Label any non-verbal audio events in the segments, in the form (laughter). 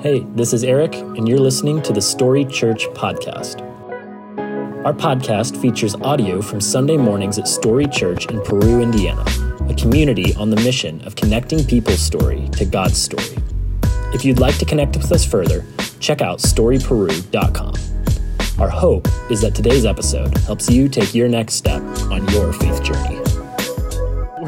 Hey, this is Eric, and you're listening to the Story Church Podcast. Our podcast features audio from Sunday mornings at Story Church in Peru, Indiana, a community on the mission of connecting people's story to God's story. If you'd like to connect with us further, check out storyperu.com. Our hope is that today's episode helps you take your next step on your faith journey.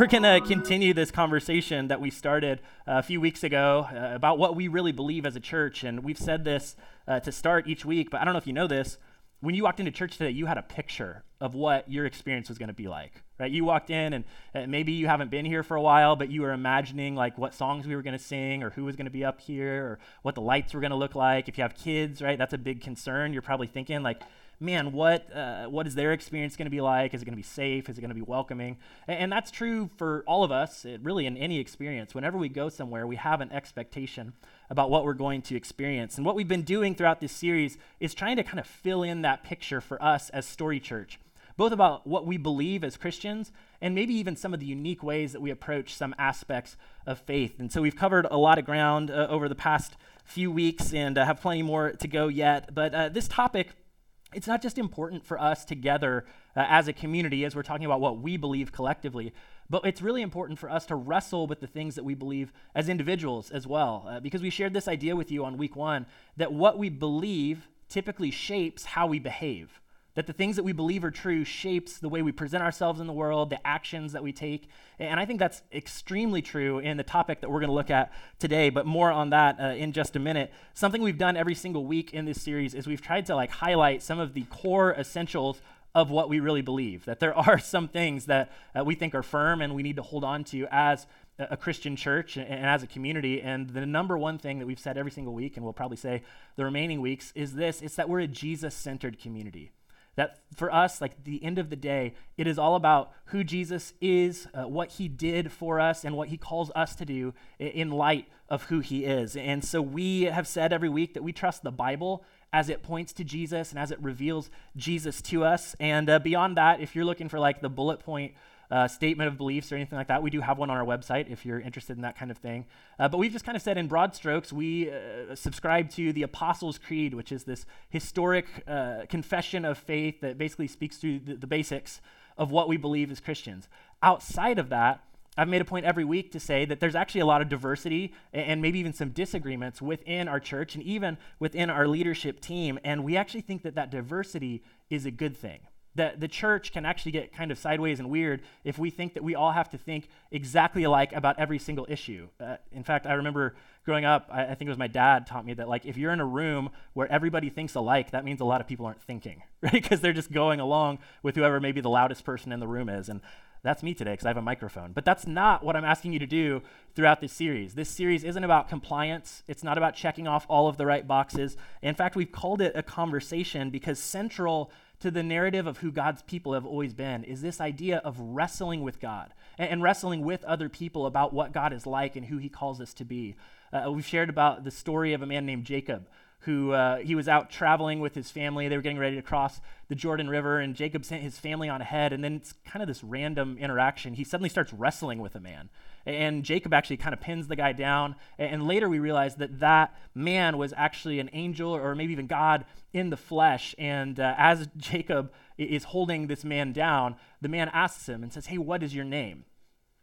We're going to continue this conversation that we started uh, a few weeks ago uh, about what we really believe as a church. And we've said this uh, to start each week, but I don't know if you know this. When you walked into church today, you had a picture of what your experience was going to be like, right? You walked in, and maybe you haven't been here for a while, but you were imagining like what songs we were going to sing, or who was going to be up here, or what the lights were going to look like. If you have kids, right, that's a big concern. You're probably thinking like, man, what, uh, what is their experience going to be like? Is it going to be safe? Is it going to be welcoming? And, and, that's true for all of us, it, really, in any experience. Whenever we go somewhere, we have an expectation about what we're going to experience. And what we've been doing throughout this series is trying to kind of fill in that picture for us as Story Church, both about what we believe as Christians and maybe even some of the unique ways that we approach some aspects of faith. And so we've covered a lot of ground uh, over the past few weeks and uh, have plenty more to go yet. But uh, this topic it's not just important for us together uh, as a community as we're talking about what we believe collectively, but it's really important for us to wrestle with the things that we believe as individuals as well. Uh, because we shared this idea with you on week one that what we believe typically shapes how we behave that the things that we believe are true shapes the way we present ourselves in the world the actions that we take and i think that's extremely true in the topic that we're going to look at today but more on that uh, in just a minute something we've done every single week in this series is we've tried to like highlight some of the core essentials of what we really believe that there (laughs) are some things that uh, we think are firm and we need to hold on to as a Christian church and, and as a community. And the number one thing that we've said every single week, and we'll probably say the remaining weeks, is this it's that we're a Jesus centered community. That for us, like the end of the day, it is all about who Jesus is, uh, what he did for us, and what he calls us to do in light of who he is. And so we have said every week that we trust the Bible as it points to Jesus and as it reveals Jesus to us. And uh, beyond that, if you're looking for like the bullet point uh, statement of beliefs or anything like that. We do have one on our website if you're interested in that kind of thing. Uh, but we've just kind of said in broad strokes, we uh, subscribe to the Apostles' Creed, which is this historic uh, confession of faith that basically speaks to the, the basics of what we believe as Christians. Outside of that, I've made a point every week to say that there's actually a lot of diversity and maybe even some disagreements within our church and even within our leadership team. And we actually think that that diversity is a good thing that the church can actually get kind of sideways and weird if we think that we all have to think exactly alike about every single issue. Uh, in fact, I remember growing up, I, I, think it was my dad taught me that like if you're in a room where everybody thinks alike, that means a lot of people aren't thinking, (laughs) right? Because they're just going along with whoever maybe the loudest person in the room is. And that's me today because I have a microphone. But that's not what I'm asking you to do throughout this series. This series isn't about compliance, it's not about checking off all of the right boxes. In fact, we've called it a conversation because central to the narrative of who God's people have always been is this idea of wrestling with God and, and wrestling with other people about what God is like and who he calls us to be. Uh, we've shared about the story of a man named Jacob who uh, he was out traveling with his family. They were getting ready to cross the Jordan River, and Jacob sent his family on ahead. And then it's kind of this random interaction. He suddenly starts wrestling with a man. And Jacob actually kind of pins the guy down. And later we realize that that man was actually an angel or maybe even God in the flesh. And uh, as Jacob is holding this man down, the man asks him and says, Hey, what is your name?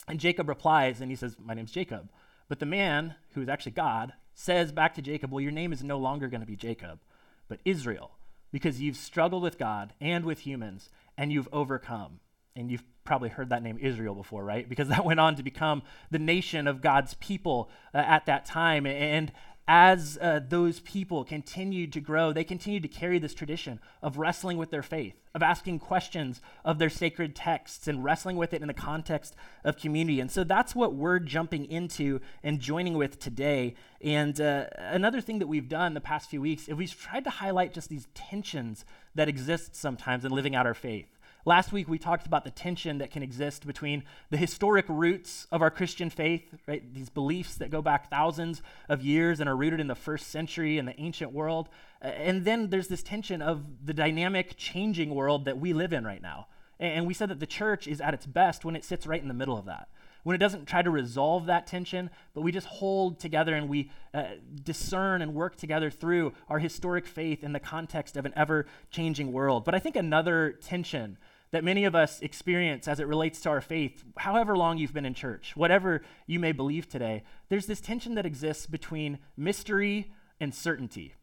And Jacob replies, and he says, My name's Jacob. But the man, who is actually God, says back to Jacob, Well, your name is no longer going to be Jacob, but Israel, because you've struggled with God and with humans, and you've overcome. And you've probably heard that name Israel before, right? Because that went on to become the nation of God's people uh, at that time. And as uh, those people continued to grow, they continued to carry this tradition of wrestling with their faith, of asking questions of their sacred texts and wrestling with it in the context of community. And so that's what we're jumping into and joining with today. And uh, another thing that we've done the past few weeks is we've tried to highlight just these tensions that exist sometimes in living out our faith. Last week, we talked about the tension that can exist between the historic roots of our Christian faith, right? These beliefs that go back thousands of years and are rooted in the first century and the ancient world. And then there's this tension of the dynamic, changing world that we live in right now. And we said that the church is at its best when it sits right in the middle of that when it doesn't try to resolve that tension, but we just hold together and we uh, discern and work together through our historic faith in the context of an ever changing world. But I think another tension that many of us experience as it relates to our faith, however long you've been in church, whatever you may believe today, there's this tension that exists between mystery and certainty.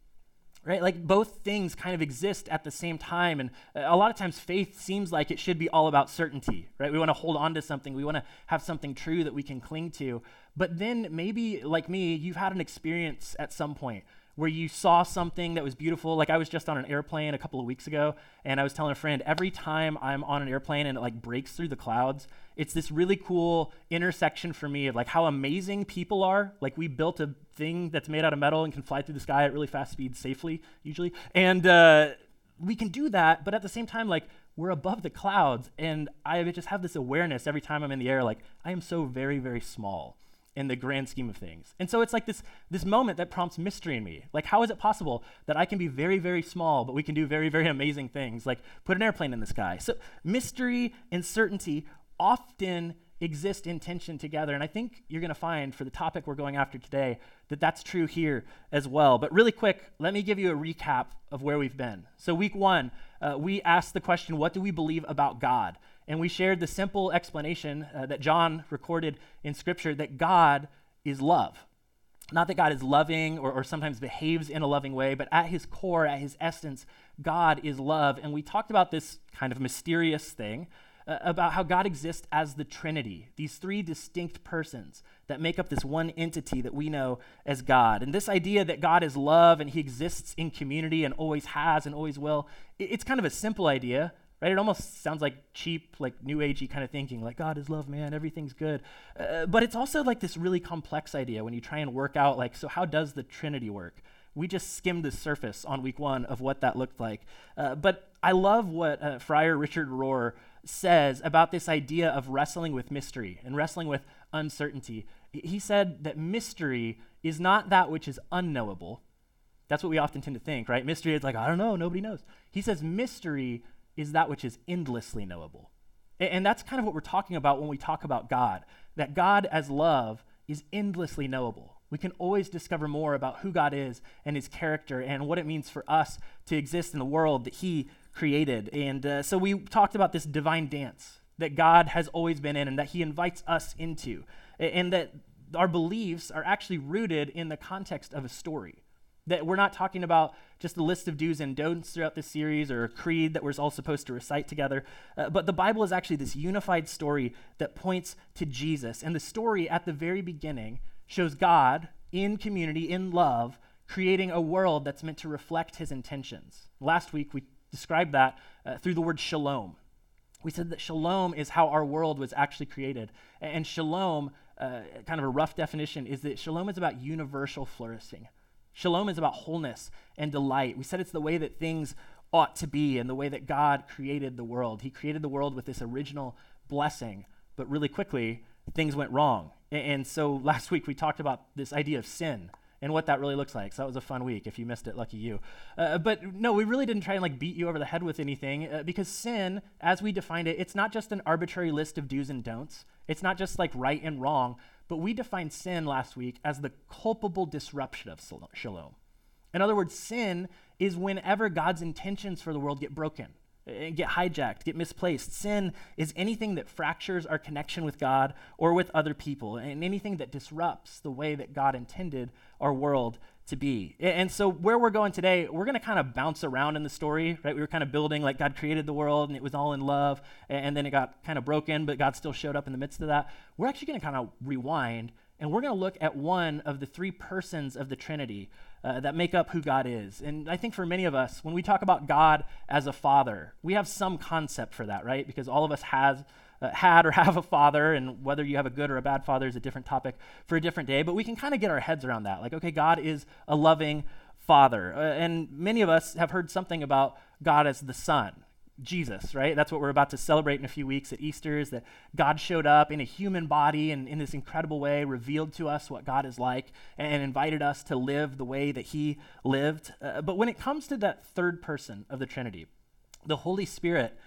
Right? Like both things kind of exist at the same time. And a lot of times faith seems like it should be all about certainty, right? We want to hold on to something, we want to have something true that we can cling to. But then maybe, like me, you've had an experience at some point where you saw something that was beautiful. Like I was just on an airplane a couple of weeks ago, and I was telling a friend, every time I'm on an airplane and it like breaks through the clouds, it's this really cool intersection for me of like how amazing people are. Like we built a thing that's made out of metal and can fly through the sky at really fast speeds safely, usually, and uh, we can do that. But at the same time, like we're above the clouds, and I just have this awareness every time I'm in the air, like I am so very, very small in the grand scheme of things. And so it's like this this moment that prompts mystery in me. Like how is it possible that I can be very very small but we can do very very amazing things like put an airplane in the sky. So mystery and certainty often exist in tension together and I think you're going to find for the topic we're going after today that that's true here as well. But really quick, let me give you a recap of where we've been. So week 1, uh, we asked the question what do we believe about God? And we shared the simple explanation uh, that John recorded in Scripture that God is love. Not that God is loving or, or sometimes behaves in a loving way, but at his core, at his essence, God is love. And we talked about this kind of mysterious thing uh, about how God exists as the Trinity, these three distinct persons that make up this one entity that we know as God. And this idea that God is love and he exists in community and always has and always will, it's kind of a simple idea, right? It almost sounds like cheap, like new agey kind of thinking, like God is love, man, everything's good. Uh, but it's also like this really complex idea when you try and work out, like, so how does the Trinity work? We just skimmed the surface on week one of what that looked like. Uh, but I love what uh, Friar Richard Rohr says about this idea of wrestling with mystery and wrestling with uncertainty. He said that mystery is not that which is unknowable. That's what we often tend to think, right? Mystery is like, I don't know, nobody knows. He says mystery is that which is endlessly knowable. And that's kind of what we're talking about when we talk about God, that God as love is endlessly knowable. We can always discover more about who God is and his character and what it means for us to exist in the world that he created. And uh, so we talked about this divine dance that God has always been in and that he invites us into, and that our beliefs are actually rooted in the context of a story. That we're not talking about just a list of do's and don'ts throughout this series or a creed that we're all supposed to recite together, uh, but the Bible is actually this unified story that points to Jesus. And the story at the very beginning shows God in community, in love, creating a world that's meant to reflect his intentions. Last week, we described that uh, through the word shalom. We said that shalom is how our world was actually created. And shalom, uh, kind of a rough definition, is that shalom is about universal flourishing. Shalom is about wholeness and delight. We said it's the way that things ought to be and the way that God created the world. He created the world with this original blessing, but really quickly, things went wrong. And so (laughs) last week we talked about this idea of sin and what that really looks like. So that was a fun week. If you missed it, lucky you. Uh, but no, we really didn't try and like beat you over the head with anything uh, because sin, as we defined it, it's not just an arbitrary list of do's and don'ts. It's not just like right and wrong. But we defined sin last week as the culpable disruption of shalom. In other words, sin is whenever God's intentions for the world get broken, eh, get hijacked, get misplaced. Sin is anything that fractures our connection with God or with other people, and anything that disrupts the way that God intended our world to be. And so, where we're going today, we're going to kind of bounce around in the story, right? We were kind of building like God created the world and it was all in love, and then it got kind of broken, but God still showed up in the midst of that. We're actually going to kind of rewind and we're going to look at one of the three persons of the Trinity uh, that make up who God is. And I think for many of us, when we talk about God as a father, we have some concept for that, right? Because all of us has had or (laughs) have a father, and whether you have a good or a bad father is a different topic for a different day. But we can kind of get our heads around that. Like, okay, God is a loving father. Uh, and many of us have heard something about God as the son. Jesus, right? That's what we're about to celebrate in a few weeks at Easter is that God showed up in a human body and in this incredible way revealed to us what God is like and invited us to live the way that he lived. Uh, but when it comes to that third person of the Trinity, the Holy Spirit,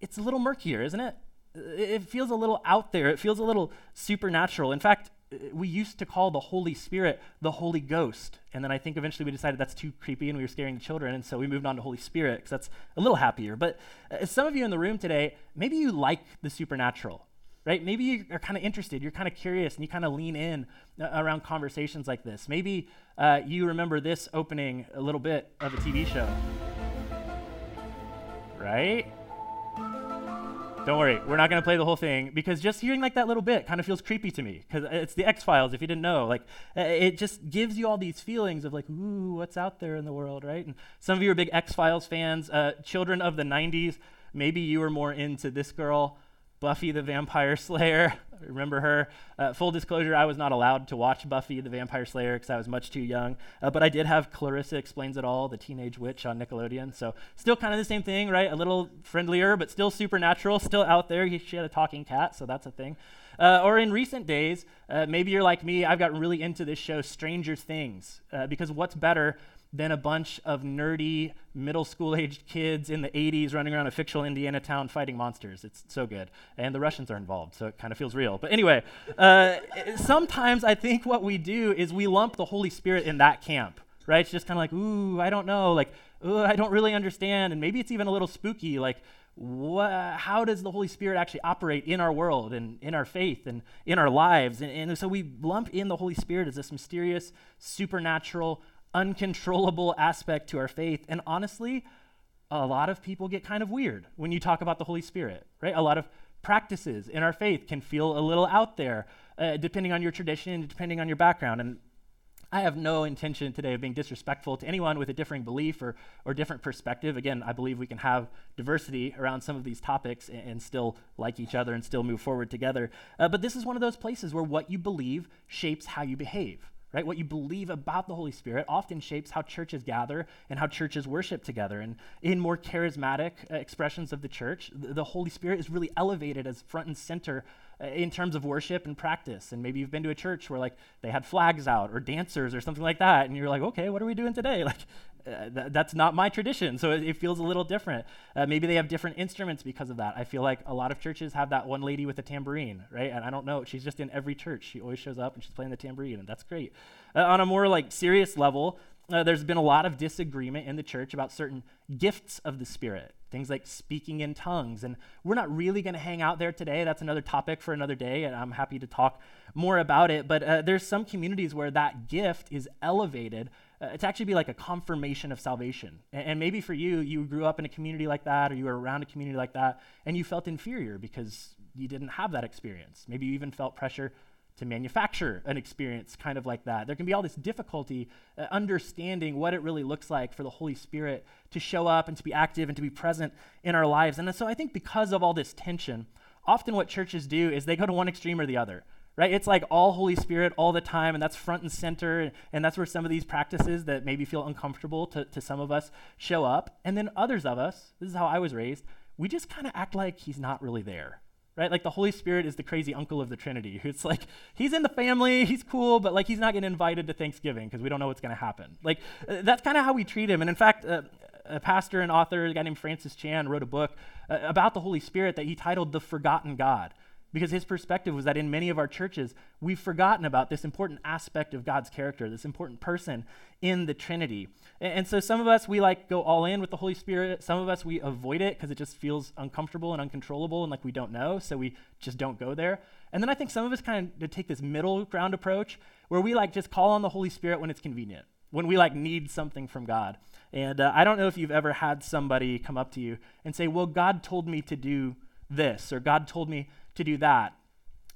it's a little murkier, isn't it? It feels a little out there. It feels a little supernatural. In fact, we used to call the Holy Spirit the Holy Ghost. And then I think eventually we decided that's too creepy and we were scaring the children. And so we moved on to Holy Spirit because that's a little happier. But uh, some of you in the room today, maybe you like the supernatural, right? Maybe you are kind of interested, you're kind of curious, and you kind of lean in uh, around conversations like this. Maybe uh, you remember this opening a little bit of a TV show, right? Don't worry, we're not to play the whole thing because just hearing like that little bit kind of feels creepy to me because it's the X Files. If you didn't know, like it just gives you all these feelings of like, ooh, what's out there in the world, right? And some of you are big X Files fans, uh, children of the '90s. Maybe you were more into this girl, Buffy the Vampire Slayer. (laughs) Remember her? Uh, full disclosure, I was not allowed to watch Buffy the Vampire Slayer because I was much too young. Uh, but I did have Clarissa Explains It All, the teenage witch on Nickelodeon. So still kind of the same thing, right? A little friendlier, but still supernatural, still out there. She had a talking cat, so that's a thing. Uh, or in recent days, uh, maybe you're like me, I've gotten really into this show, Stranger Things, uh, because what's better than a bunch of nerdy middle school aged kids in the 80s running around a fictional Indiana town fighting monsters. It's so good. And the Russians are involved, so it kind of feels real. But anyway, uh, sometimes I think what we do is we lump the Holy Spirit in that camp, right? It's just kind of like, ooh, I don't know. Like, ooh, I don't really understand. And maybe it's even a little spooky. Like, how does the Holy Spirit actually operate in our world and in our faith and in our lives? And, and so we lump in the Holy Spirit as this mysterious, supernatural, uncontrollable aspect to our faith. And honestly, a lot of people get kind of weird when you talk about the Holy Spirit, right? A lot of practices in our faith can feel a little out there, uh, depending on your tradition and depending on your background. And I have no intention today of being disrespectful to anyone with a differing belief or, or different perspective. Again, I believe we can have diversity around some of these topics and, and still like each other and still move forward together. Uh, but this is one of those places where what you believe shapes how you behave right? What you believe about the Holy Spirit often shapes how churches gather and how churches worship together. And in more charismatic uh, expressions of the church, the, Holy Spirit is really elevated as front and center uh, in terms of worship and practice. And maybe you've been to a church where like they had flags out or dancers or something like that, and you're like, okay, what are we doing today? (laughs) Like, uh, th- that's not my tradition, so it, it feels a little different. Uh, maybe they have different instruments because of that. I feel like a lot of churches have that one lady with a tambourine, right? And I don't know, she's just in every church. She always shows up and she's playing the tambourine, and that's great. Uh, on a more like serious level, uh, there's been a lot of disagreement in the church about certain gifts of the Spirit, things like speaking in tongues. And we're not really going to hang out there today. That's another topic for another day, and I'm happy to talk more about it. But uh, there's some communities where that gift is elevated uh, to actually be like a confirmation of salvation. And, and maybe for you, you grew up in a community like that, or you were around a community like that, and you felt inferior because you didn't have that experience. Maybe you even felt pressure to manufacture an experience kind of like that. There can be all this difficulty uh, understanding what it really looks like for the Holy Spirit to show up and to be active and to be present in our lives. And so I think because of all this tension, often what churches do is they go to one extreme or the other. Right? It's like all Holy Spirit all the time, and that's front and center, and that's where some of these practices that maybe feel uncomfortable to, to some of us show up. And then others of us, this is how I was raised, we just kind of act like he's not really there right? Like the Holy Spirit is the crazy uncle of the Trinity. (laughs) It's like he's in the family, he's cool, but like he's not getting invited to Thanksgiving because we don't know what's going to happen. Like uh, that's kind of how we treat him. And in fact, uh, a pastor and author, a guy named Francis Chan, wrote a book uh, about the Holy Spirit that he titled "The Forgotten God." Because his perspective was that in many of our churches, we've forgotten about this important aspect of God's character, this important person in the Trinity. And, so some of us, we like go all in with the Holy Spirit. Some of us, we avoid it because it just feels uncomfortable and uncontrollable and like we don't know, so we just don't go there. And then I think some of us kind of take this middle ground approach where we like just call on the Holy Spirit when it's convenient, when we like need something from God. And uh, I don't know if you've ever had somebody come up to you and say, Well, God told me to do this, or God told me to do that.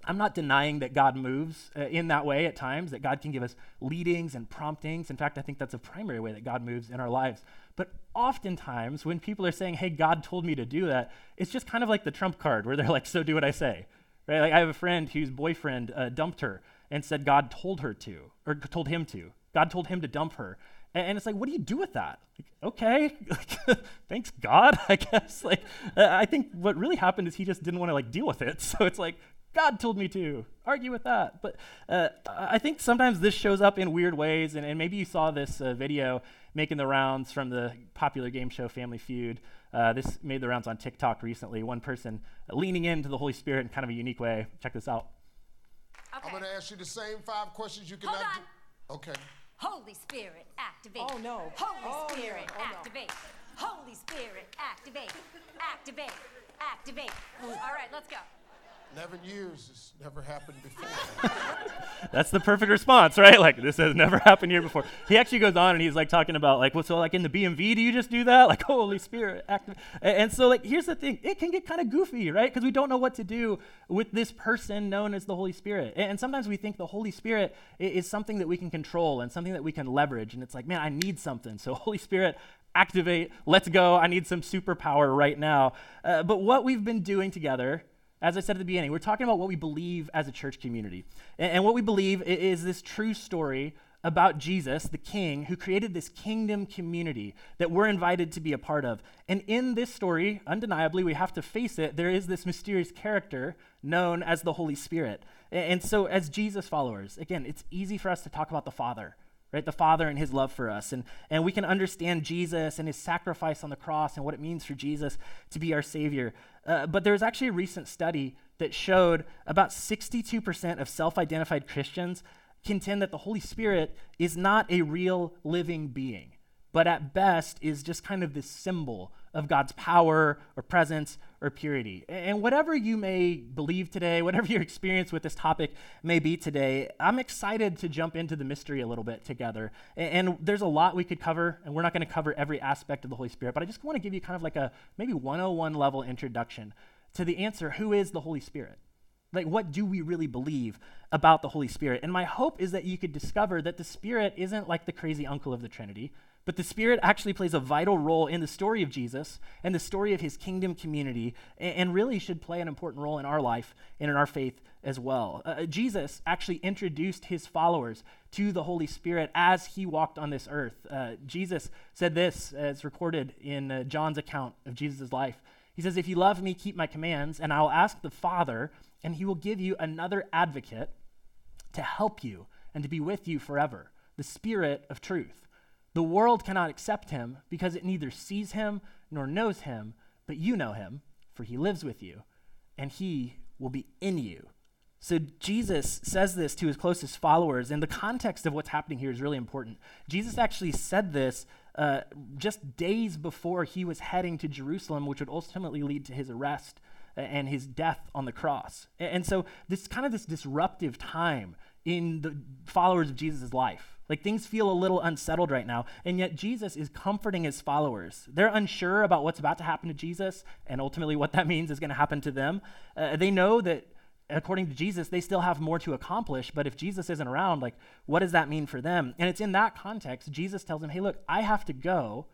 I'm not denying that God moves uh, in that way at times, that God can give us leadings and promptings. In fact, I think that's a primary way that God moves in our lives. But oftentimes, when people are saying, hey, God told me to do that, it's just kind of like the trump card where they're like, so do what I say. Right? Like, I have a friend whose boyfriend uh, dumped her and said God told her to, or told him to. God told him to dump her. And, and it's like, what do you do with that? Like, okay, (laughs) (laughs) thanks God, (laughs) I guess. Like, uh, I think what really happened is he just didn't want to like deal with it. So it's like, God told me to argue with that. But uh, I think sometimes this shows up in weird ways, and, and maybe you saw this uh, video making the rounds from the popular game show Family Feud Uh, this made the rounds on TikTok recently. One person leaning into the Holy Spirit in kind of a unique way. Check this out. Okay. I'm going to ask you the same five questions you can. Hold on. do. Okay. Holy Spirit, activate. Oh, no. Holy Oh, no. Spirit, Oh, no. activate. Holy Spirit, activate. Activate. Activate. All right, let's go. 11 years. has never happened before. (laughs) That's the perfect response, right? Like this has never happened here before. He actually goes on and he's like talking about like, well, so like in the BMV, do you just do that? (laughs) Like Holy Spirit, active. And, so like here's the thing, it can get kind of goofy, right? Because we don't know what to do with this person known as the Holy Spirit. And, sometimes we think the Holy Spirit i- is something that we can control and something that we can leverage. And it's like, man, I need something. So (laughs) Holy Spirit, activate. Let's go. I need some superpower right now. Uh, but what we've been doing together as I said at the beginning, we're talking about what we believe as a church community. And, and what we believe is this true story about Jesus, the King, who created this kingdom community that we're invited to be a part of. And in this story, undeniably, we have to face it, there is this mysterious character known as the Holy Spirit. And so, as Jesus followers, again, it's easy for us to talk about the Father right? The Father and his love for us. And, and we can understand Jesus and his sacrifice on the cross and what it means for Jesus to be our Savior. Uh, but there was actually a recent study that showed about 62% of self identified Christians contend that the Holy Spirit is not a real living being, but at best is just kind of this symbol of God's power or presence or purity. And whatever you may believe today, whatever your experience with this topic may be today, I'm excited to jump into the mystery a little bit together. And there's a lot we could cover, and we're not going to cover every aspect of the Holy Spirit, but I just want to give you kind of like a maybe 101 level introduction to the answer who is the Holy Spirit? Like, what do we really believe about the Holy Spirit? And my hope is that you could discover that the Spirit isn't like the crazy uncle of the Trinity, but the Spirit actually plays a vital role in the story of Jesus and the story of his kingdom community, and, really should play an important role in our life and in our faith as well. Uh, Jesus actually introduced his followers to the Holy Spirit as he walked on this earth. Uh, Jesus said this, as recorded in uh, John's account of Jesus' life. He says, If you love me, keep my commands, and I will ask the Father, and he will give you another advocate to help you and to be with you forever the Spirit of truth. The world cannot accept him because it neither sees him nor knows him, but you know him, for he lives with you, and he will be in you. So Jesus says this to his closest followers, and the context of what's happening here is really important. Jesus actually said this uh, just days before he was heading to Jerusalem, which would ultimately lead to his arrest and his death on the cross. And so this kind of this disruptive time in the followers of Jesus' life. Like things feel a little unsettled right now, and yet Jesus is comforting his followers. They're unsure about what's about to happen to Jesus, and ultimately what that (laughs) means is going to happen to them. Uh, they know that according to Jesus, they still have more to accomplish. But if Jesus isn't around, like, what does that mean for them? And it's in that context, Jesus tells them, hey, look, I have to go,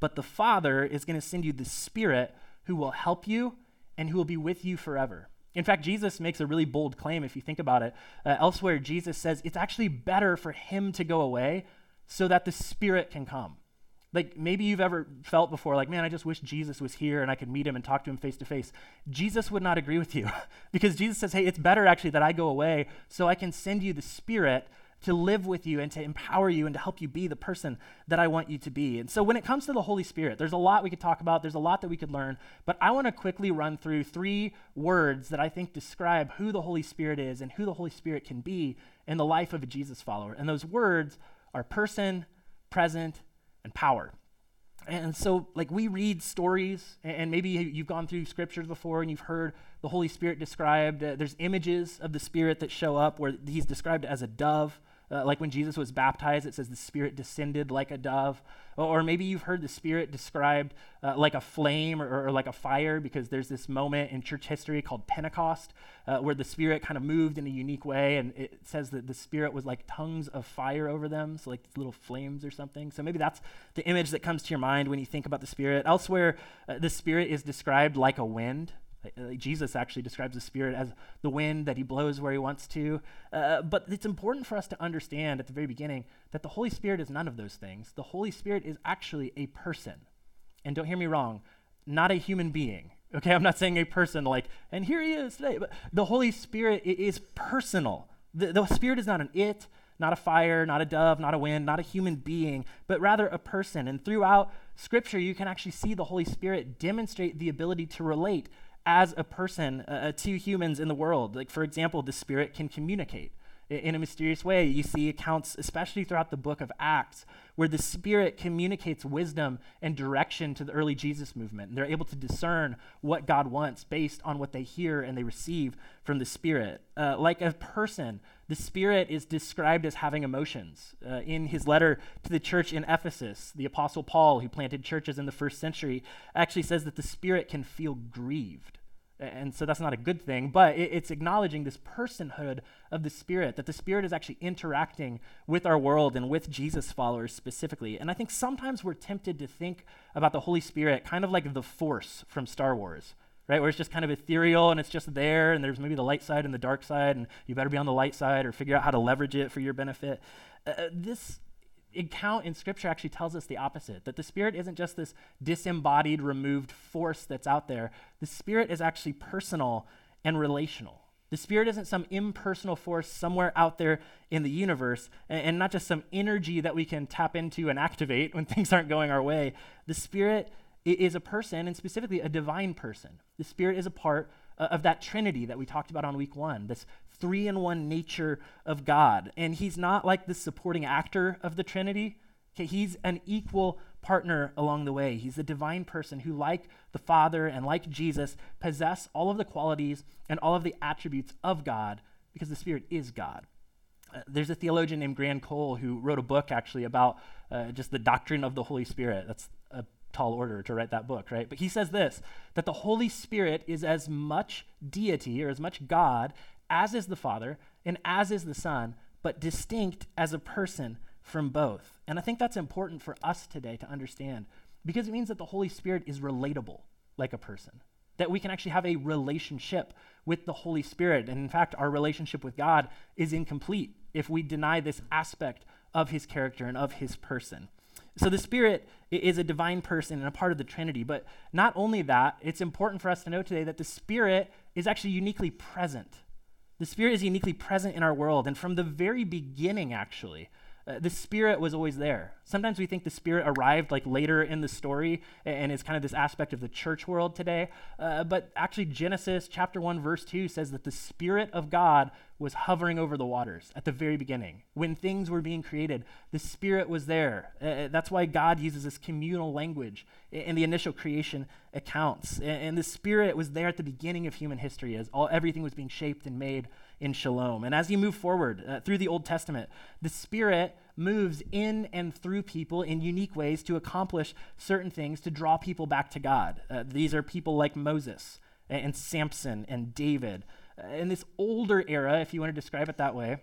but the Father is going to send you the Spirit who will help you and who will be with you forever. In fact, Jesus makes a really bold claim if you think about it. Uh, elsewhere, Jesus says it's actually better for him to go away so that the Spirit can come. Like maybe you've ever felt before, like, man, I just wish Jesus was here and I could meet him and talk to him face to face. Jesus would not agree with you (laughs) because Jesus says, hey, it's better actually that I go away so I can send you the Spirit to live with you and to empower you and to help you be the person that I want you to be. And so when it comes to the Holy Spirit, there's a lot we could talk about, there's a lot that we could learn, but I want to quickly run through three words that I think describe who the Holy Spirit is and who the Holy Spirit can be in the life of a Jesus follower. And those words are person, present, and power. And so, like, we read stories, and maybe you've gone through scriptures before and you've heard the Holy Spirit described. Uh, there's images of the Spirit that show up where he's described as a dove. Uh, like when Jesus was baptized, it says the Spirit descended like a dove. Or, maybe you've heard the Spirit described uh, like a flame or, or like a fire because there's this moment in church history called Pentecost uh, where the Spirit kind of moved in a unique way. And it says that the Spirit was like tongues of fire over them, so like little flames or something. So maybe that's the image that comes to your mind when you think about the Spirit. Elsewhere, uh, the Spirit is described like a wind. Jesus actually describes the Spirit as the wind that he blows where he wants to. Uh, but it's important for us to understand at the very beginning that the Holy Spirit is none of those things. The Holy Spirit is actually a person. And don't hear me wrong, not a human being. Okay, I'm not saying a person like, and here he is today. But the Holy Spirit is personal. The, the Spirit is not an it, not a fire, not a dove, not a wind, not a human being, but rather a person. And throughout Scripture, you can actually see the Holy Spirit demonstrate the ability to relate as a person uh, uh to humans in the world. Like, for example, the Spirit can communicate in a mysterious way. You see accounts, especially throughout the book of Acts, where the Spirit communicates wisdom and direction to the early Jesus movement. And they're able to discern what God wants based on what they hear and they receive from the Spirit. Uh, like a person, the Spirit is described as having emotions. Uh, in his letter to the church in Ephesus, the Apostle Paul, who planted churches in the first century, actually says that the Spirit can feel grieved. And so that's not a good thing, but it's acknowledging this personhood of the Spirit, that the Spirit is actually interacting with our world and with Jesus followers specifically. And I think sometimes we're tempted to think about the Holy Spirit kind of like the Force from Star Wars, right? Where it's just kind of ethereal and it's just there, and there's maybe the light side and the dark side, and you better be on the light side or figure out how to leverage it for your benefit. Uh, this account in Scripture actually tells us the opposite that the Spirit isn't just this disembodied, removed force that's out there. The Spirit is actually personal and relational. The Spirit isn't some impersonal force somewhere out there in the universe, and, and, not just some energy that we can tap into and activate when (laughs) things aren't going our way. The Spirit is a person, and specifically a divine person. The Spirit is a part uh, of that Trinity that we talked about on week one, this three in one nature of God. And he's not like the supporting actor of the Trinity. Okay, he's an equal partner along the way. He's the divine person who, like the Father and like Jesus, possess all of the qualities and all of the attributes of God because the Spirit is God. Uh, there's a theologian named Graham Cole who wrote a book actually about uh, just the doctrine of the Holy Spirit. That's a tall order to write that book, right? But he says this that the Holy Spirit is as much deity or as much God as is the Father and as is the Son, but distinct as a person from both. And I think that's important for us today to understand because it means that the Holy Spirit is relatable like a person, that we can actually have a relationship with the Holy Spirit. And in fact, our relationship with God is incomplete if we deny this aspect of his character and of his person. So the Spirit is a divine person and a part of the Trinity. But not only that, it's important for us to know today that the Spirit is actually uniquely present the Spirit is uniquely present in our world. And from the very beginning, actually, uh, the Spirit was always there. Sometimes we think the Spirit arrived like later in the story and is kind of this aspect of the church world today. Uh, but actually, Genesis chapter 1, verse 2 says that the Spirit of God was hovering over the waters at the very beginning. When things were being created, the Spirit was there. Uh, uh that's why God uses this communal language in the initial creation accounts. And, and the Spirit was there at the beginning of human history as all, everything was being shaped and made in shalom. And as you move forward uh, through the Old Testament, the Spirit moves in and through people in unique ways to accomplish certain things to draw people back to God. Uh, these are people like Moses and, and Samson and David. Uh, in this older era, if you want to describe it that way,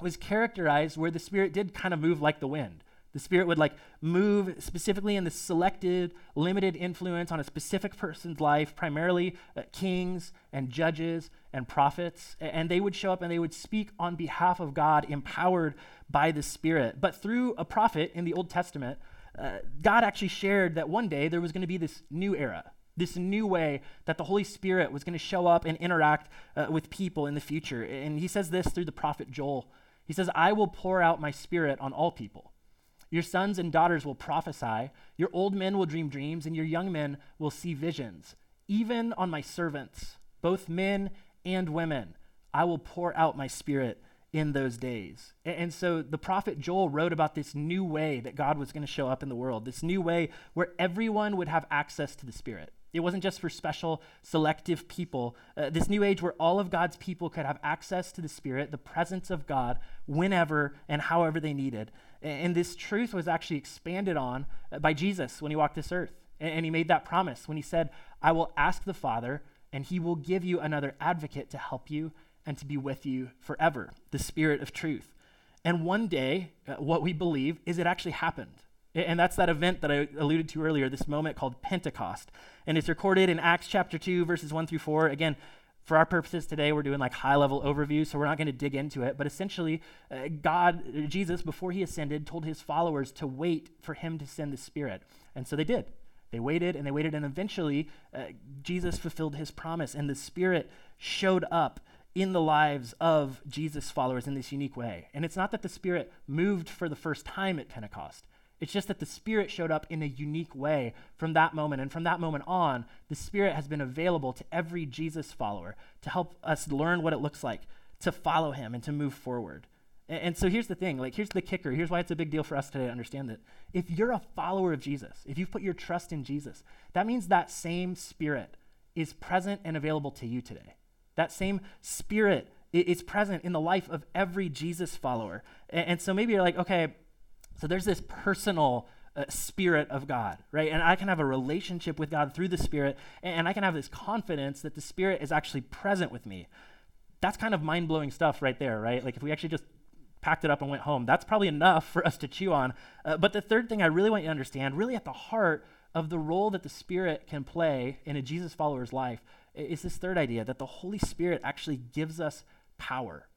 was characterized where the Spirit did kind of move like the wind. The Spirit would like move specifically in the selected, limited influence on a specific person's life, primarily uh, kings and judges and prophets. And they would show up and they would speak on behalf of God, empowered by the Spirit. But through a prophet in the Old Testament, uh, God actually shared that one day there was going to be this new era, this new way that the Holy Spirit was going to show up and interact uh, with people in the future. And he says this through the prophet Joel. He says, I will pour out my spirit on all people. Your sons and daughters will prophesy, your old men will dream dreams, and your young men will see visions. Even on my servants, both men and women, I will pour out my spirit in those days. And, so the prophet Joel wrote about this new way that God was going to show up in the world, this new way where everyone would have access to the Spirit. It wasn't just for special, selective people. Uh, this new age where all of God's people could have access to the Spirit, the presence of God, whenever and however they needed. And this truth was actually expanded on uh, by Jesus when he walked this earth. And he made that promise when he said, I will ask the Father, and he will give you another advocate to help you and to be with you forever, the Spirit of truth. And one day, uh, what we believe is it actually happened. And that's that event that I alluded to earlier, this moment called Pentecost. And it's recorded in Acts chapter 2, verses 1 through 4. Again, for our purposes today, we're doing like high level overview, so we're not going to dig into it. But essentially, uh, God, Jesus, before he ascended, told his followers to wait for him to send the Spirit. And so they did. They waited and they waited, and eventually, uh, Jesus fulfilled his promise, and the Spirit showed up in the lives of Jesus followers in this unique way. And it's not that the Spirit moved for the first time at Pentecost. It's just that the Spirit showed up in a unique way from that moment. And from that moment on, the Spirit has been available to every Jesus follower to help us learn what it looks like to follow Him and to move forward. And, and so here's the thing like, here's the kicker. Here's why it's a big deal for us today to understand that. If you're a follower of Jesus, if you've put your trust in Jesus, that means that same Spirit is present and available to you today. That same Spirit is present in the life of every Jesus follower. And, and so maybe you're like, okay, so there's this personal uh, Spirit of God, right? And I can have a relationship with God through the Spirit, and, and I can have this confidence that the Spirit is actually present with me. That's kind of mind blowing stuff right there, right? Like if we actually just packed it up and went home, that's probably enough for us to chew on. Uh, but the third thing I really want you to understand, really at the heart of the role that the Spirit can play in a Jesus follower's life, is this third idea that the Holy Spirit actually gives us power.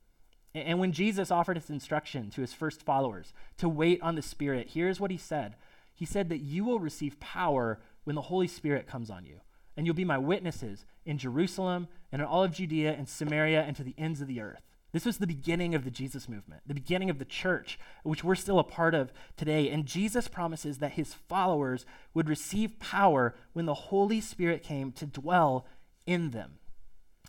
And when Jesus offered his instruction to his first followers to wait on the Spirit, here's what he said He said that you will receive power when the Holy Spirit comes on you, and you'll be my witnesses in Jerusalem and in all of Judea and Samaria and to the ends of the earth. This was the beginning of the Jesus movement, the beginning of the church, which we're still a part of today. And Jesus promises that his followers would receive power when the Holy Spirit came to dwell in them.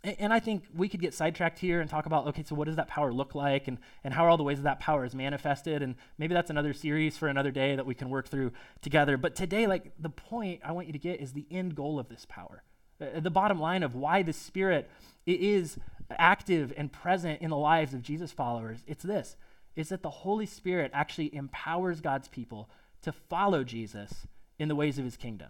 And I think we could get sidetracked here and talk about, okay, so what does that power look like and, and how are all the ways that that power is manifested? And maybe that's another series for another day that we can work through together. But today, like the point I want you to get is the end goal of this power. Uh, the bottom line of why the Spirit is active and present in the lives of Jesus followers, it's this, is that the Holy Spirit actually empowers God's people to follow Jesus in the ways of his kingdom.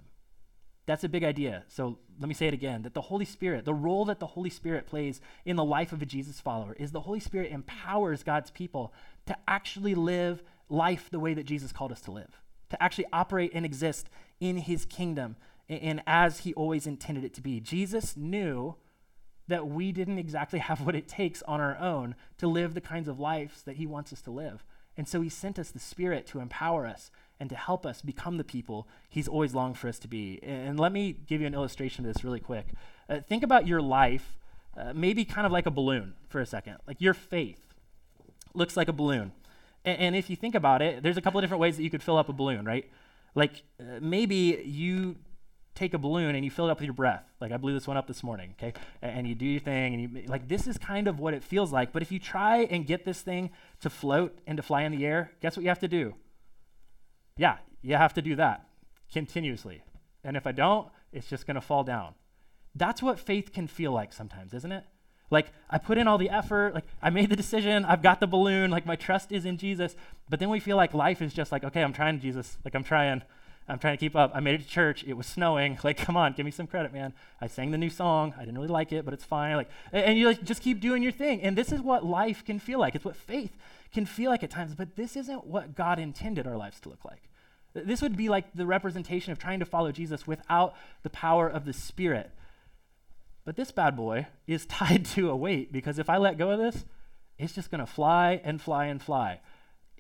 That's a big idea. So let me say it again that the Holy Spirit, the role that the Holy Spirit plays in the life of a Jesus follower is the Holy Spirit empowers God's people to actually live life the way that Jesus called us to live, to actually operate and exist in his kingdom and, and as he always intended it to be. Jesus knew that we didn't exactly have what it takes on our own to live the kinds of lives that he wants us to live. And so he sent us the Spirit to empower us and to help us become the people He's always longed for us to be. And let me give you an illustration of this really quick. Uh, think about your life, uh, maybe kind of like a balloon for a second. Like your faith looks like a balloon. And, and, if you think about it, there's a couple of different ways that you could fill up a balloon, right? Like uh, maybe you take a balloon and you fill it up with your breath. Like I blew this one up this morning, okay? And, and you do your thing, and you like this is kind of what it feels like. But if you try and get this thing to float and to fly in the air, guess what you have to do? Yeah, you have to do that continuously. And if I don't, it's just going to fall down. That's what faith can feel like sometimes, isn't it? Like I put in all the effort, like I made the decision, I've got the balloon, like my trust is in Jesus, but then we feel like life is just like, okay, I'm trying Jesus, like I'm trying, I'm trying to keep up. I made it to church, it was snowing, (laughs) like come on, give me some credit, man. I sang the new song, I didn't really like it, but it's fine. Like and, and you like just keep doing your thing. And this is what life can feel like. It's what faith can feel like at times, but this isn't what God intended our lives to look like. This would be like the representation of trying to follow Jesus without the power of the Spirit. But this bad boy is (laughs) tied to a weight because if I let go of this, it's just going to fly and fly and fly.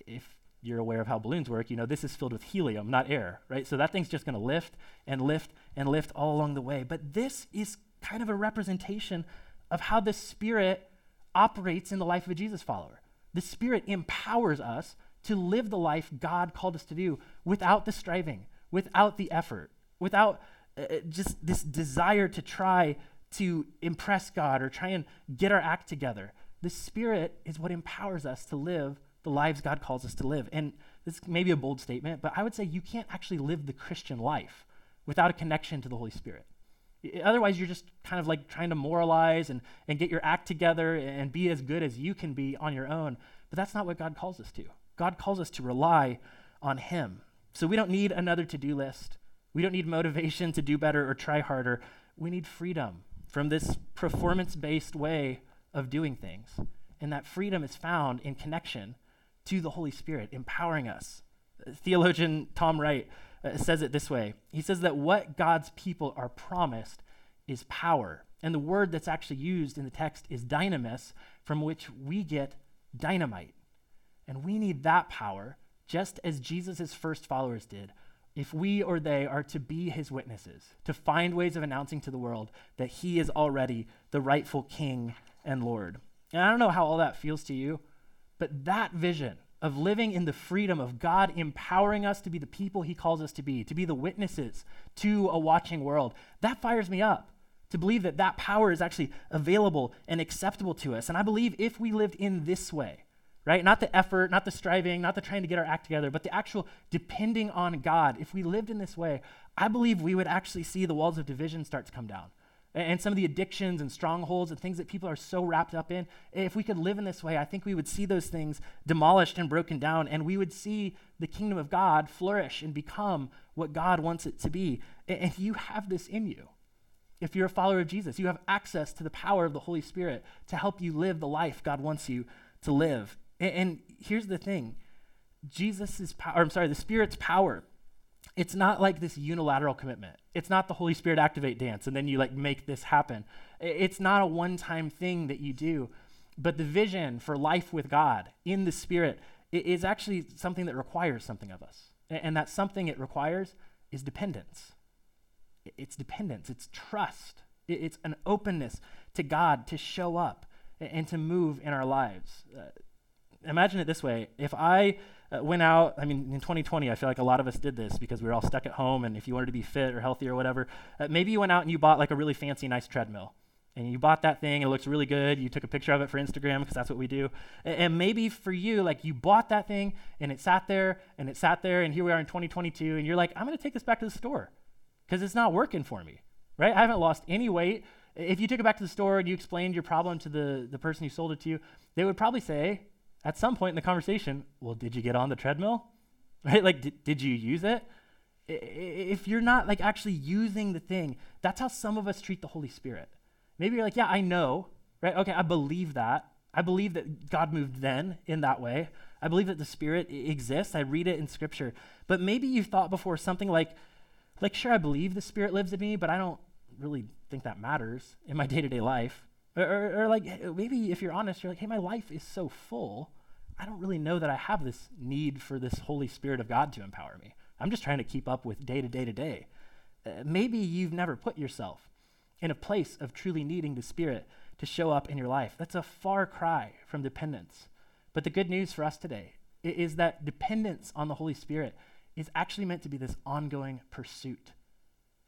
If you're aware of how balloons work, you know this is filled with helium, not air, right? So that thing's just going to lift and lift and lift all along the way. But this is kind of a representation of how the Spirit operates in the life of a Jesus follower. The Spirit empowers us to live the life God called us to do without the striving, without the effort, without uh, uh, just this desire to try to impress God or try and get our act together. The Spirit is what empowers us to live the lives God calls us to live. And this may be a bold statement, but I would say you can't actually live the Christian life without a connection to the Holy Spirit. Otherwise, you're just kind of like trying to moralize and, and get your act together and be as good as you can be on your own. But that's not what God calls us to. God calls us to rely on Him. So we don't need another to do list. We don't need motivation to do better or try harder. We need freedom from this performance based way of doing things. And that freedom is found in connection to the Holy Spirit, empowering us. Theologian Tom Wright uh, says it this way He says that what God's people are promised is power. And the word that's actually used in the text is dynamis, from which we get dynamite. And we need that power, just as Jesus' first followers did, if we or they are to be his witnesses, to find ways of announcing to the world that he is already the rightful king and Lord. And I don't know how all that feels to you, but that vision of living in the freedom of God empowering us to be the people He calls us to be, to be the witnesses to a watching world, that fires me up. To believe that that power is actually available and acceptable to us. And I believe if we lived in this way, right? Not the effort, not the striving, not the trying to get our act together, but the actual depending on God. If we lived in this way, I believe we would actually see the walls of division start to come down and some of the addictions and strongholds and things that people are so wrapped up in, if we could live in this way, I think we would see those things demolished and broken down, and we would see the kingdom of God flourish and become what God wants it to be. And you have this in you, if you're a follower of Jesus, you have access to the power of the Holy Spirit to help you live the life God wants you to live. And, here's the thing Jesus' power, I'm sorry, the Spirit's power it's not like this unilateral commitment. It's not the Holy Spirit activate dance and then you like make this happen. It's not a one time thing that you do. But the vision for life with God in the Spirit is actually something that requires something of us. And that something it requires is dependence. It's dependence, it's trust, it's an openness to God to show up and to move in our lives. Uh, Imagine it this way if I uh, went out. I mean, in 2020, I feel like a lot of us did this because we were all stuck at home. And if you wanted to be fit or healthy or whatever, uh, maybe you went out and you bought like a really fancy, nice treadmill. And you bought that thing, it looks really good. You took a picture of it for Instagram because that's what we do. And, and maybe for you, like you bought that thing and it sat there and it sat there, and here we are in 2022, and you're like, I'm going to take this back to the store because it's not working for me, right? I haven't lost any weight. If you took it back to the store and you explained your problem to the, the person who sold it to you, they would probably say, at some point in the conversation, well, did you get on the treadmill? (laughs) Right? Like, did, did you use it? If you're not like actually using the thing, that's how some of us treat the Holy Spirit. Maybe you're like, yeah, I know, right? Okay, I believe that. I believe that God moved then in that way. I believe that the Spirit exists. I read it in Scripture. But maybe you've thought before something like, like, sure, I believe the Spirit lives in me, but I don't really think that matters in my day to day life. Or, or, or, like maybe if you're honest, you're like, hey, my life is so full, I don't really know that I have this need for this Holy Spirit of God to empower me. I'm just trying to keep up with day to day to day. Uh, maybe you've never put yourself in a place of truly needing the Spirit to show up in your life. That's a far cry from dependence. But the good news for us today is that dependence on the Holy Spirit is actually meant to be this ongoing pursuit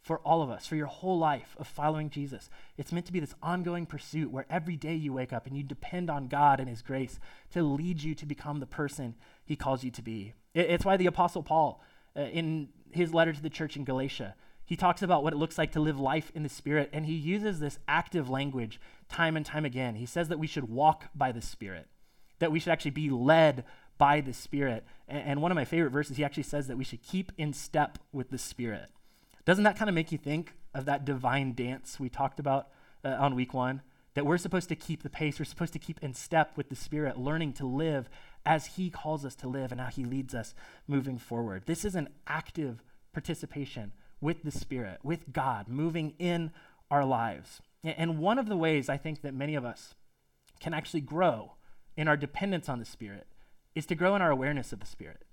for all of us, for your whole life of following Jesus. It's meant to be this ongoing pursuit where every day you wake up and you depend on God and His grace to lead you to become the person He calls you to be. It's why the Apostle Paul, uh, in his letter to the church in Galatia, he talks about what it looks like to live life in the Spirit, and he uses this active language time and time again. He says that we should walk by the Spirit, that we should actually be led by the Spirit. And, and one of my favorite verses, he actually says that we should keep in step with the Spirit. Doesn't that kind of make you think of that divine dance we talked about uh, on week one? That we're supposed to keep the pace, we're supposed to keep in step with the Spirit, learning to live as He calls us to live and how He leads us moving forward. This is an active participation with the Spirit, with God, moving in our lives. And one of the ways I think that many of us can actually grow in our dependence on the Spirit is to grow in our awareness of the Spirit.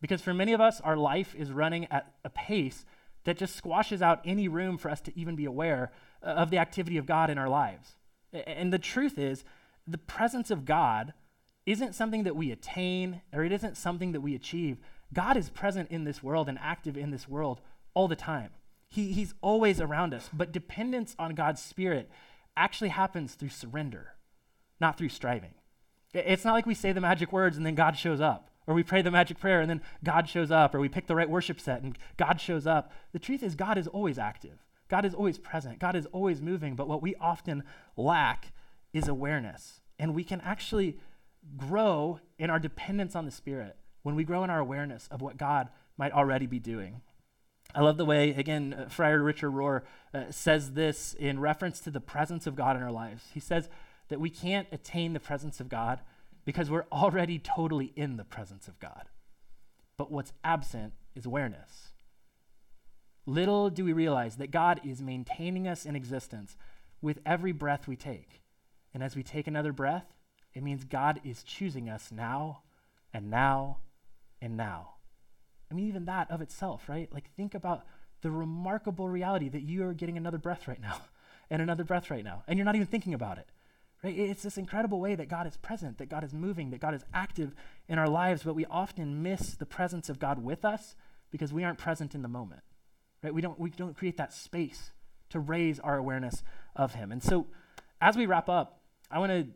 Because for many of us, our life is running at a pace that just squashes out any room for us to even be aware uh, of the activity of God in our lives. And the truth is, the presence of God isn't something that we attain or it isn't something that we achieve. God is present in this world and active in this world all the time. He, he's always around us, but dependence on God's Spirit actually happens through surrender, not through striving. It's not like we say the magic words and then God shows up. Or we pray the magic prayer and then God shows up, or we pick the right worship set and God shows up. The truth is, God is always active. God is always present. God is always moving. But what we often lack is awareness. And we can actually grow in our dependence on the Spirit when we grow in our awareness of what God might already be doing. I love the way, again, uh, Friar Richard Rohr uh, says this in reference to the presence of God in our lives. He says that we can't attain the presence of God because we're already totally in the presence of God. But what's absent is awareness. Little do we realize that God is maintaining us in existence with every breath we take. And as we take another breath, it means God is choosing us now and now and now. I mean, even that of itself, right? Like, think about the remarkable reality that you are getting another breath right now (laughs) and another breath right now, and you're not even thinking about it Right? It's this incredible way that God is present, that God is moving, that God is active in our lives, but we often miss the presence of God with us because we aren't present in the moment. Right? We don't we don't create that space to raise our awareness of him. And so as we wrap up, I want to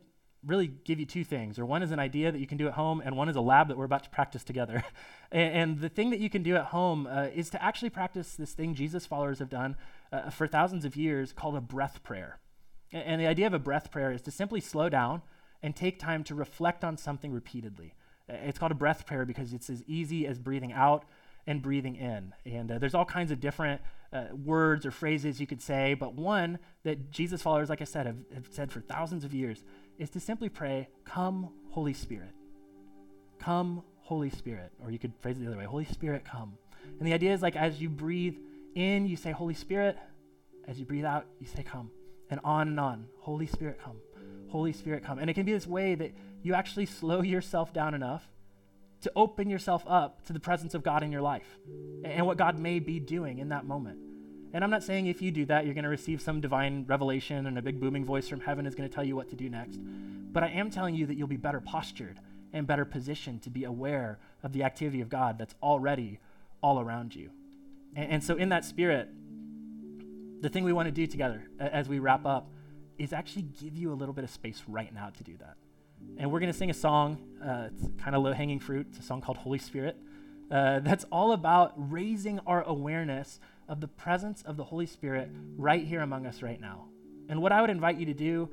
really give you two things. Or one is an idea that you can do at home, and one is a lab that we're about to practice together. (laughs) and, and, the thing that you can do at home uh, is to actually practice this thing Jesus followers have done uh, for thousands of years called a breath prayer. And, the idea of a breath prayer is to simply slow down and take time to reflect on something repeatedly. It's called a breath prayer because it's as easy as breathing out and breathing in. And uh, there's all kinds of different uh, words or phrases you could say, but one that Jesus followers, like I said, have, have said for thousands of years is to simply pray, Come, Holy Spirit. Come, Holy Spirit. Or you could phrase it the other way Holy Spirit, come. And the idea is like as you breathe in, you say, Holy Spirit. As you breathe out, you say, Come. And on and on. Holy Spirit, come. Holy Spirit, come. And it can be this way that you actually slow yourself down enough to open yourself up to the presence of God in your life and what God may be doing in that moment. And I'm not saying if you do that, you're going to receive some divine revelation and a big booming voice from heaven is going to tell you what to do next. But I am telling you that you'll be better postured and better positioned to be aware of the activity of God that's already all around you. And, and so, in that spirit, the thing we want to do together as we wrap up is actually give you a little bit of space right now to do that. And we're going to sing a song. Uh, it's kind of low hanging fruit. It's a song called Holy Spirit. Uh, (laughs) that's all about raising our awareness of the presence of the Holy Spirit right here among us right now. And what I would invite you to do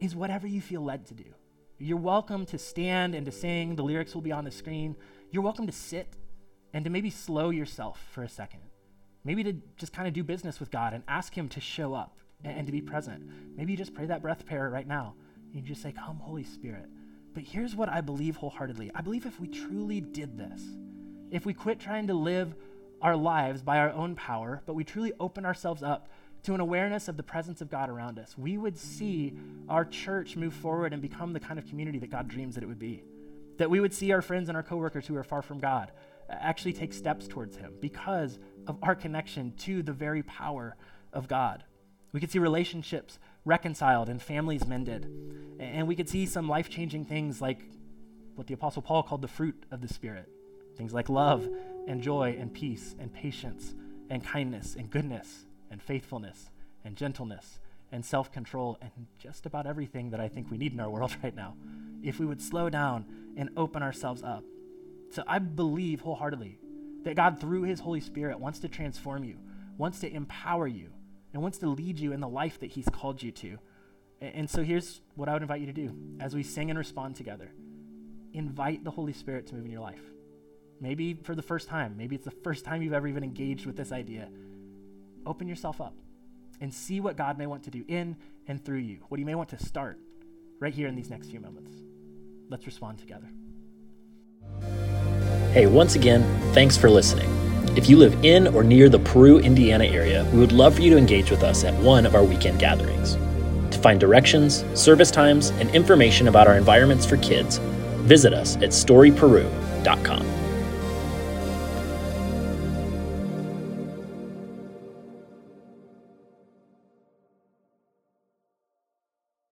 is whatever you feel led to do. You're welcome to stand and to sing. The lyrics will be on the screen. You're welcome to sit and to maybe slow yourself for a second. Maybe to just kind of do business with God and ask Him to show up and, and to be present. Maybe you just pray that breath prayer right now you just say, Come, Holy Spirit. But here's what I believe wholeheartedly I believe if we truly did this, if we quit trying to live our lives by our own power, but we truly open ourselves up to an awareness of the presence of God around us, we would see our church move forward and become the kind of community that God dreams that it would be. That we would see our friends and our coworkers who are far from God actually take steps towards Him because of our connection to the very power of God. We could see relationships reconciled and families mended. And we could see some life changing things like what the Apostle Paul called the fruit of the Spirit things like love and joy and peace and patience and kindness and goodness and faithfulness and gentleness and self control and just about everything that I think we need in our (laughs) world right now. If we would slow down and open ourselves up. So I believe wholeheartedly that God, through His Holy Spirit, wants to transform you, wants to empower you, and wants to lead you in the life that He's called you to. And so here's what I would invite you to do as we sing and respond together invite the Holy Spirit to move in your life. Maybe for the first time, maybe it's the first time you've ever even engaged with this idea. Open yourself up and see what God may want to do in and through you, what He may want to start right here in these next few moments. Let's respond together. Hey, once again, thanks for listening. If you live in or near the Peru, Indiana area, we would love for you to engage with us at one of our weekend gatherings. To find directions, service times, and information about our environments for kids, visit us at storyperu.com.